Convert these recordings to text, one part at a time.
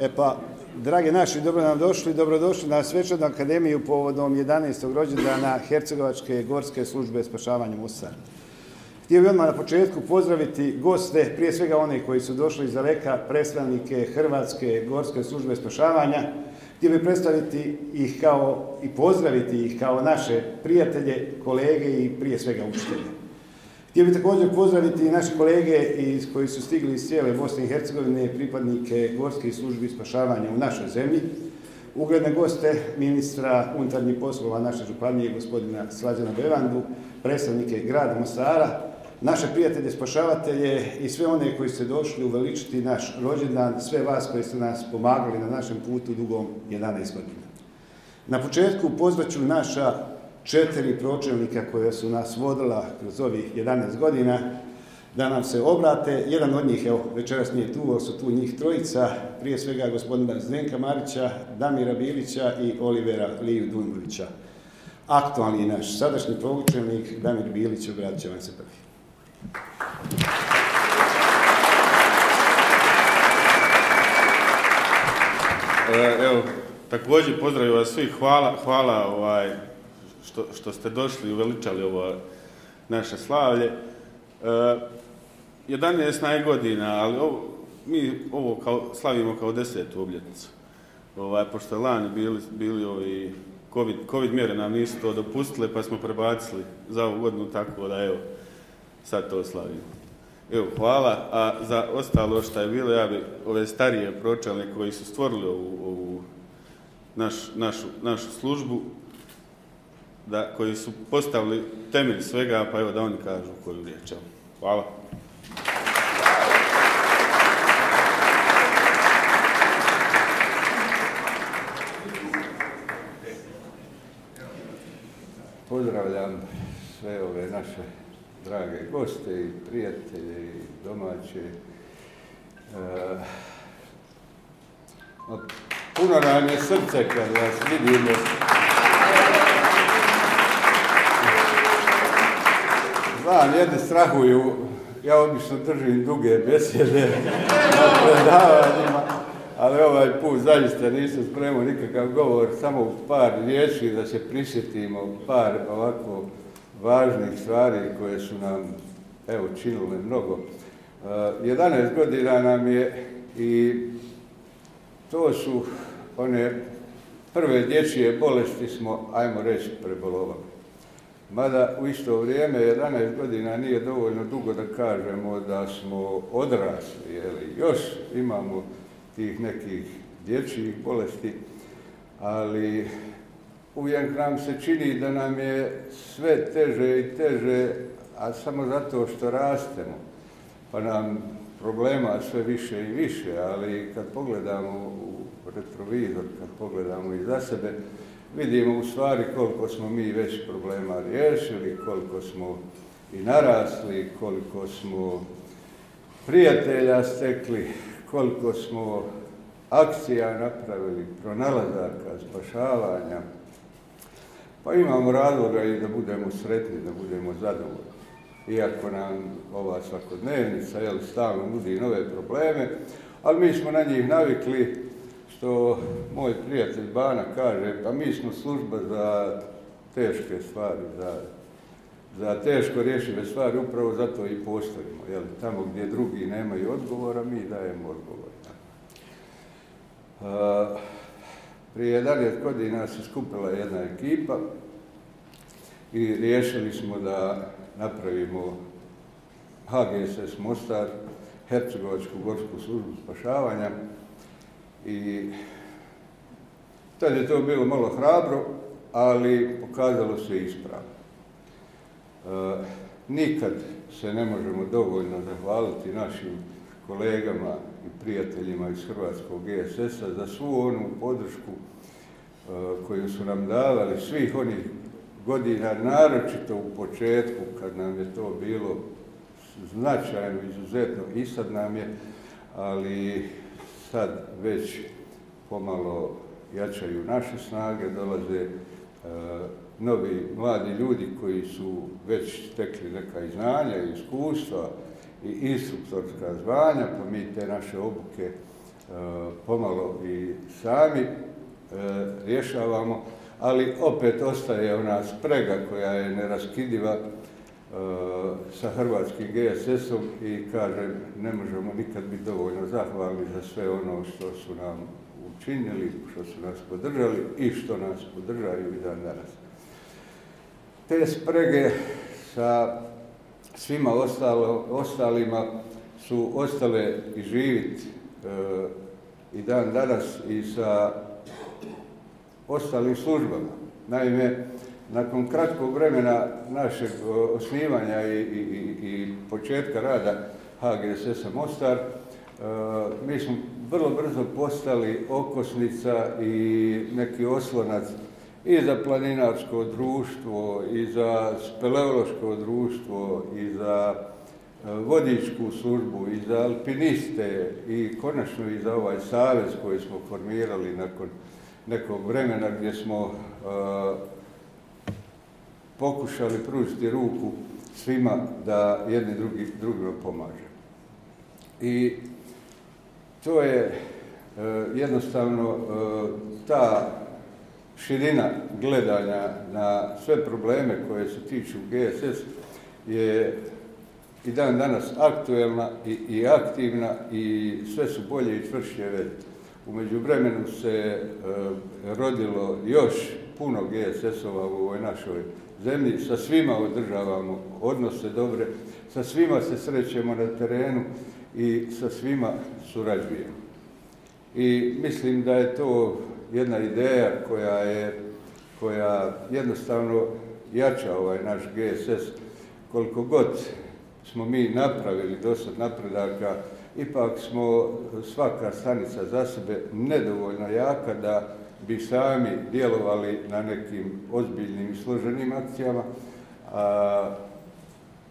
E pa, dragi naši, dobro nam došli, dobrodošli na Svečanu akademiju povodom 11. rođendana Hercegovačke gorske službe spašavanja Mostar. Htio bih odmah na početku pozdraviti goste, prije svega one koji su došli iz daleka, predstavnike Hrvatske gorske službe spašavanja. Htio bih predstaviti ih kao i pozdraviti ih kao naše prijatelje, kolege i prije svega učitelje. Htio bih također pozdraviti i naše kolege iz, koji su stigli iz cijele Bosne i Hercegovine, pripadnike gorskih službi spašavanja u našoj zemlji, ugledne goste ministra unutarnjih poslova naše županije, gospodina Slađana Bevandu, predstavnike grada Mostara, naše prijatelje spašavatelje i sve one koji ste došli uveličiti naš rođendan, sve vas koji ste nas pomagali na našem putu dugom 11 godina. Na početku pozvaću naša četiri pročelnika koja su nas vodila kroz ovih 11 godina da nam se obrate. Jedan od njih, evo, večeras nije tu, su tu njih trojica, prije svega gospodina Zdenka Marića, Damira Bilića i Olivera Liju Dungovića. Aktualni naš sadašnji pročelnik Damir Bilić obratit će vam se prvi. E, evo, također pozdravim vas svih, hvala, hvala ovaj, što, što ste došli i uveličali ovo naše slavlje. E, 11 godina, ali mi ovo kao, slavimo kao desetu obljetnicu. Ovaj, pošto je lani bili, bili ovi COVID, COVID mjere nam nisu to dopustile, pa smo prebacili za ovu godinu tako da evo, sad to slavimo. Evo, hvala. A za ostalo što je bilo, ja bi ove starije pročelne koji su stvorili ovu, ovu naš, našu, našu službu, da, koji su postavili temelj svega, pa evo da oni kažu koju riječ. Hvala. Pozdravljam sve ove naše drage goste i prijatelje i domaće. E, puno nam je srce kad vas vidimo. Znam, jedni strahuju, ja obično držim duge besjede na predavanjima, ali ovaj put zaista nisam spremao nikakav govor, samo u par riječi da se prisjetimo par ovako važnih stvari koje su nam evo činile mnogo. 11 godina nam je i to su one prve dječje bolesti smo, ajmo reći, prebolovali. Mada u isto vrijeme 11 godina nije dovoljno dugo da kažemo da smo odrasli, jeli, još imamo tih nekih dječjih bolesti, ali uvijek nam se čini da nam je sve teže i teže, a samo zato što rastemo, pa nam problema sve više i više, ali kad pogledamo u retrovizor, kad pogledamo i za sebe, vidimo u stvari koliko smo mi već problema riješili, koliko smo i narasli, koliko smo prijatelja stekli, koliko smo akcija napravili, pronalazaka, spašavanja, pa imamo razloga i da budemo sretni, da budemo zadovoljni. Iako nam ova svakodnevnica jel, stalno nudi nove probleme, ali mi smo na njih navikli što moj prijatelj Bana kaže, pa mi smo služba za teške stvari, za, za teško rješive stvari, upravo zato i postojimo. Jel, tamo gdje drugi nemaju odgovora, mi dajemo odgovor. Uh, prije 11 godina se skupila jedna ekipa i riješili smo da napravimo HGSS Mostar, Hercegovačku gorsku službu spašavanja i tad je to bilo malo hrabro, ali pokazalo se ispravno. E, nikad se ne možemo dovoljno zahvaliti našim kolegama i prijateljima iz Hrvatskog GSS-a za svu onu podršku e, koju su nam davali svih onih godina, naročito u početku kad nam je to bilo značajno, izuzetno i sad nam je, ali sad već pomalo jačaju naše snage, dolaze e, novi mladi ljudi koji su već stekli neka i znanja i iskustva i instruktorska zvanja, pa mi te naše obuke pomalo i sami e, rješavamo, ali opet ostaje ona sprega koja je neraskidiva e, sa hrvatskim GSS-om i kažem, ne možemo nikad biti dovoljno zahvalni za sve ono što su nam učinili, što su nas podržali i što nas podržaju i dan danas. Te sprege sa svima ostalo, ostalima su ostale i živit e, i dan danas i sa ostalim službama. Naime, nakon kratkog vremena našeg osnivanja i, i, i početka rada HGSS-a Mostar, e, mi smo vrlo brzo postali okosnica i neki oslonac i za planinarsko društvo, i za speleološko društvo, i za e, vodičku službu, i za alpiniste, i konačno i za ovaj savez koji smo formirali nakon nekog vremena gdje smo uh, pokušali pružiti ruku svima da jedni drugi drugima pomaže. I to je uh, jednostavno uh, ta širina gledanja na sve probleme koje se tiču GSS je i dan danas aktuelna i, i aktivna i sve su bolje i čvršće veze. U međuvremenu se e, rodilo još puno GSS-ova u ovoj našoj zemlji. Sa svima održavamo odnose dobre, sa svima se srećemo na terenu i sa svima surađujemo. I mislim da je to jedna ideja koja je koja jednostavno jača ovaj naš GSS koliko god smo mi napravili dosad napredaka ipak smo svaka stanica za sebe nedovoljno jaka da bi sami djelovali na nekim ozbiljnim i složenim akcijama, a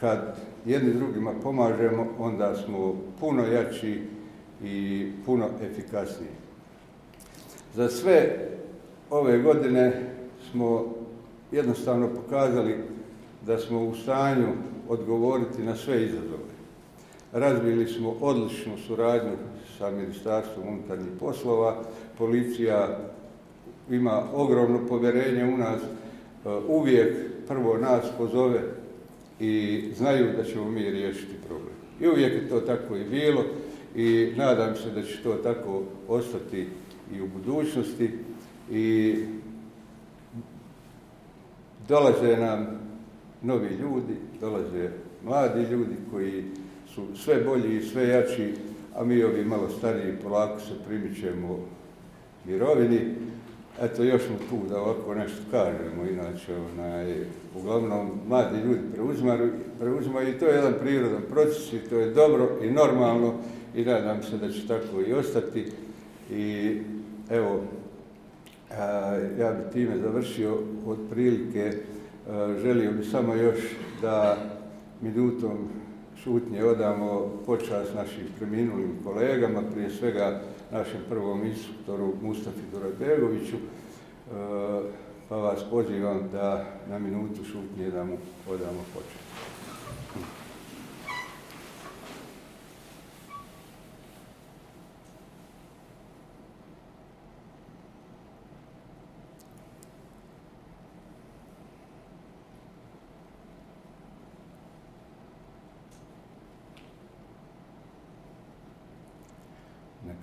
kad jedni drugima pomažemo, onda smo puno jači i puno efikasniji. Za sve ove godine smo jednostavno pokazali da smo u stanju odgovoriti na sve izazove. Razbili smo odličnu suradnju sa Ministarstvom unutarnjih poslova. Policija ima ogromno povjerenje u nas. E, uvijek prvo nas pozove i znaju da ćemo mi riješiti problem. I uvijek je to tako i bilo i nadam se da će to tako ostati i u budućnosti i dolaze nam novi ljudi, dolaze mladi ljudi koji su sve bolji i sve jači, a mi ovi malo stariji polako se primićemo mirovini. Eto, još smo tu da ovako nešto kažemo, inače, onaj, uglavnom, mladi ljudi preuzimaju, preuzimaju i to je jedan prirodan proces i to je dobro i normalno i nadam se da će tako i ostati. I evo, ja bih time završio otprilike, želio bih samo još da minutom šutnje odamo počast našim preminulim kolegama, prije svega našem prvom instruktoru Mustafi Durabegoviću, e, pa vas pozivam da na minutu šutnje da mu odamo počast.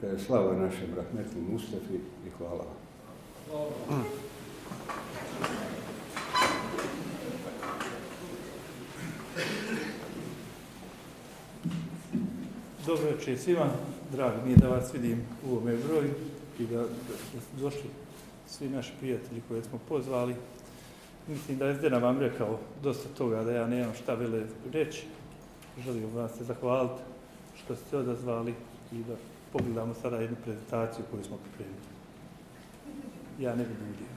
Je slava našem rahmetli Mustafi i hvala vam. Dobro večer svima, drago mi je da vas vidim u ovome broju i da, da su došli svi naši prijatelji koje smo pozvali. Mislim da je Zdena vam rekao dosta toga da ja nemam šta vele reći. Želim vas se zahvaliti što ste odazvali i da pogledamo sada jednu prezentaciju koju smo pripremili. Ja ne bih duljio.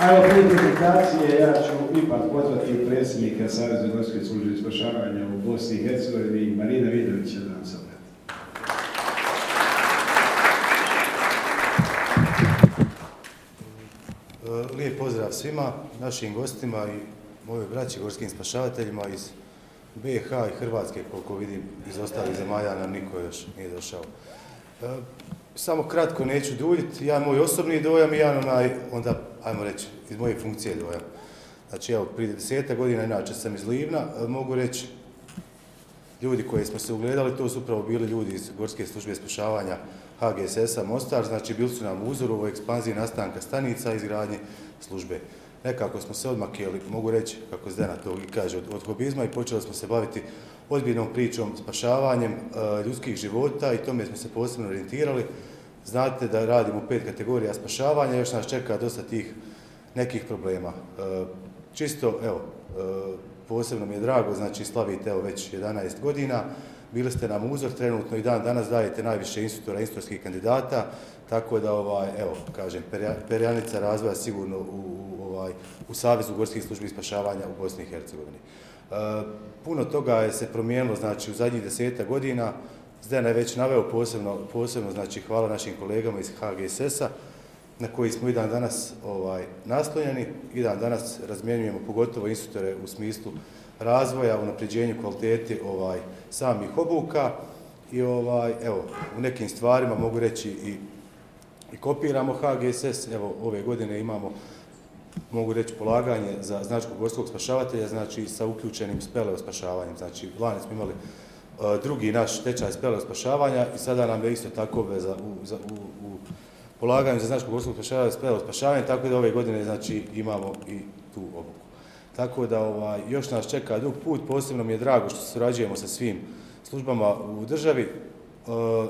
A evo prije prezentacije ja ću ipak pozvati predsjednika Saveza Gorske službe spašavanja u Bosni i Hercegovini, Marina Vidovića, da nam se obrati. Lijep pozdrav svima, našim gostima i mojoj braći, gorskim spašavateljima iz BiH i Hrvatske, koliko vidim iz ostalih zemalja, nam niko još nije došao. E, samo kratko, neću duljiti, ja moj osobni dojam i ja onaj, onda, ajmo reći, iz moje funkcije dojam. Znači, evo, prije deseta godina, inače sam iz Livna, e, mogu reći, ljudi koji smo se ugledali, to su upravo bili ljudi iz Gorske službe spašavanja HGSS-a Mostar, znači bili su nam uzor u ekspanziji nastanka stanica i izgradnje službe. Nekako smo se odmakili, mogu reći, kako Zdena to i kaže, od, hobizma i počeli smo se baviti ozbiljnom pričom, spašavanjem e, ljudskih života i tome smo se posebno orijentirali. Znate da radimo pet kategorija spašavanja, još nas čeka dosta tih nekih problema. E, čisto, evo, e, posebno mi je drago, znači slavite evo već 11 godina, bili ste nam uzor trenutno i dan danas dajete najviše instruktora, instruktorskih kandidata, tako da, ovaj, evo, kažem, perjanica razvoja sigurno u, ovaj, u Savezu gorskih službi spašavanja u Bosni i Hercegovini. E, puno toga je se promijenilo, znači, u zadnjih deseta godina, Zdena je već naveo posebno, posebno, znači, hvala našim kolegama iz HGSS-a, na koji smo i dan danas ovaj, naslonjeni, i dan danas razmjenjujemo pogotovo instruktore u smislu razvoja, unapređenju kvalitete ovaj, samih obuka i ovaj, evo, u nekim stvarima mogu reći i, i kopiramo HGSS, evo ove godine imamo mogu reći polaganje za značku gorskog spašavatelja, znači sa uključenim speleo spašavanjem, znači lani smo imali uh, drugi naš tečaj speleo spašavanja i sada nam je isto tako obveza u, za, u, u polaganju za značku gorskog spašavanja, speleo spašavanja, tako da ove godine znači imamo i tu obuku. Tako da ovaj, još nas čeka dug put, posebno mi je drago što surađujemo sa svim službama u državi, e,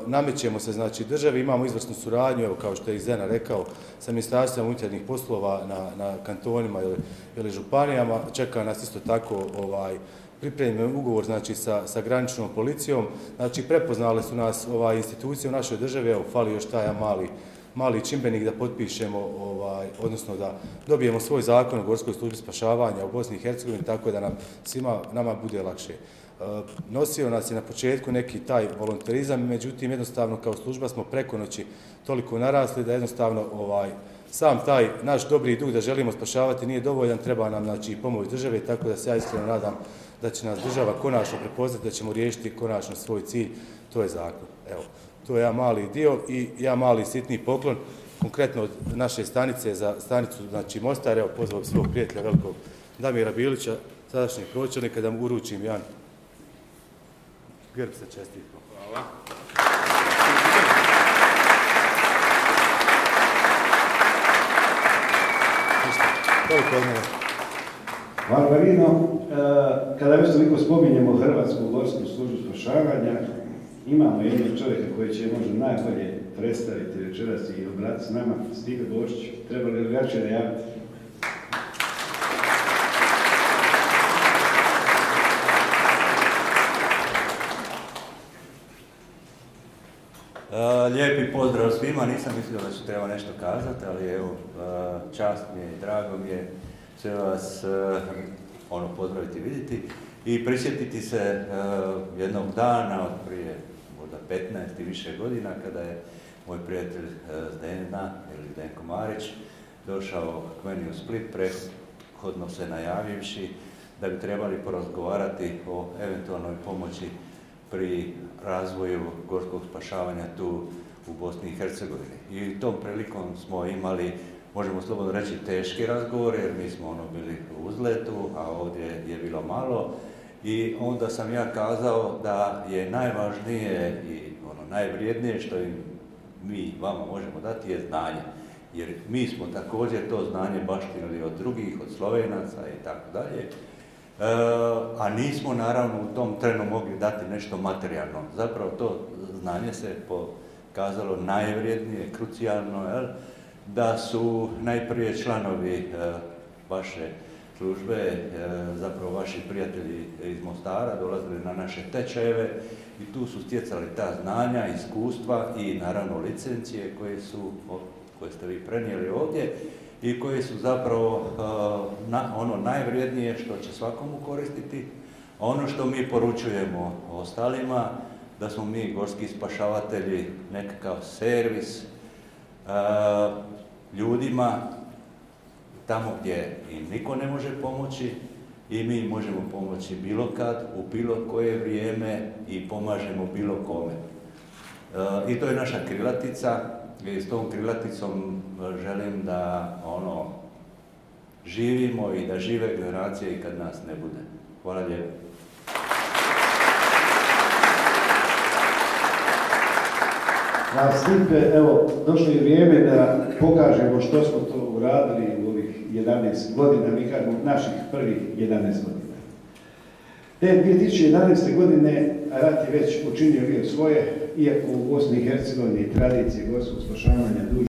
namećemo se znači državi, imamo izvrsnu suradnju, evo kao što je i Zena rekao, sa ministarstvom unutarnjih poslova na, na kantonima ili, ili županijama, čeka nas isto tako ovaj, pripremljen ugovor znači sa, sa graničnom policijom, znači prepoznale su nas ovaj, institucije u našoj državi, evo fali još taj mali mali čimbenik da potpišemo, ovaj, odnosno da dobijemo svoj zakon o gorskoj službi spašavanja u Bosni i Hercegovini, tako da nam svima nama bude lakše. E, nosio nas je na početku neki taj volontarizam, međutim jednostavno kao služba smo preko noći toliko narasli da jednostavno ovaj, sam taj naš dobri dug da želimo spašavati nije dovoljan, treba nam znači, pomoć države, tako da se ja iskreno nadam da će nas država konačno prepoznati, da ćemo riješiti konačno svoj cilj, to je zakon. Evo. To je jedan mali dio i jedan mali sitni poklon, konkretno od naše stanice za stanicu, znači Mostar, evo pozvao svog prijatelja velikog Damira Bilića, sadašnjeg pročelnika, da mu uručim jedan grb sa čestitkom. Hvala. Toliko od mene. Marvarino, e, kada već toliko spominjemo Hrvatsku gorsku službu spašavanja, imamo jednog čovjeka koji će možda najbolje predstaviti večeras i obratiti s nama, Stiga Bošić. Treba li drugačije najaviti? Uh, lijepi pozdrav svima, nisam mislio da ću treba nešto kazati, ali evo, uh, čast mi je, drago mi je sve vas uh, ono pozdraviti, vidjeti i prisjetiti se jednog dana od prije 15 i više godina kada je moj prijatelj e, Zdena ili Zdenko Marić došao k meni u Split prehodno se najavivši da bi trebali porazgovarati o eventualnoj pomoći pri razvoju gorskog spašavanja tu u Bosni i Hercegovini. I tom prilikom smo imali, možemo slobodno reći, teški razgovor, jer mi smo ono bili u uzletu, a ovdje je bilo malo. I onda sam ja kazao da je najvažnije i ono najvrijednije što im mi vama možemo dati je znanje. Jer mi smo također to znanje baštinili od drugih, od Slovenaca i tako dalje. E, a nismo naravno u tom trenu mogli dati nešto materijalno. Zapravo to znanje se pokazalo najvrijednije, krucijalno, jel? da su najprije članovi e, vaše službe, e, zapravo vaši prijatelji iz Mostara dolazili na naše tečajeve i tu su stjecali ta znanja, iskustva i naravno licencije koje su, koje ste vi prenijeli ovdje i koje su zapravo e, na, ono najvrijednije što će svakomu koristiti. Ono što mi poručujemo ostalima, da smo mi gorski spašavatelji nekakav servis uh, ljudima tamo gdje im niko ne može pomoći, i mi možemo pomoći bilo kad, u bilo koje vrijeme i pomažemo bilo kome. E, I to je naša krilatica i s tom krilaticom e, želim da ono živimo i da žive generacije i kad nas ne bude. Hvala lijepo. A Stipe, evo, došlo je vrijeme da pokažemo što smo to uradili u ovih 11 godina, mi kažemo naših prvih 11 godina. Te 2011. godine rat je već učinio bio svoje, iako u Bosni i Hercegovini tradicije gorskog spašavanja duže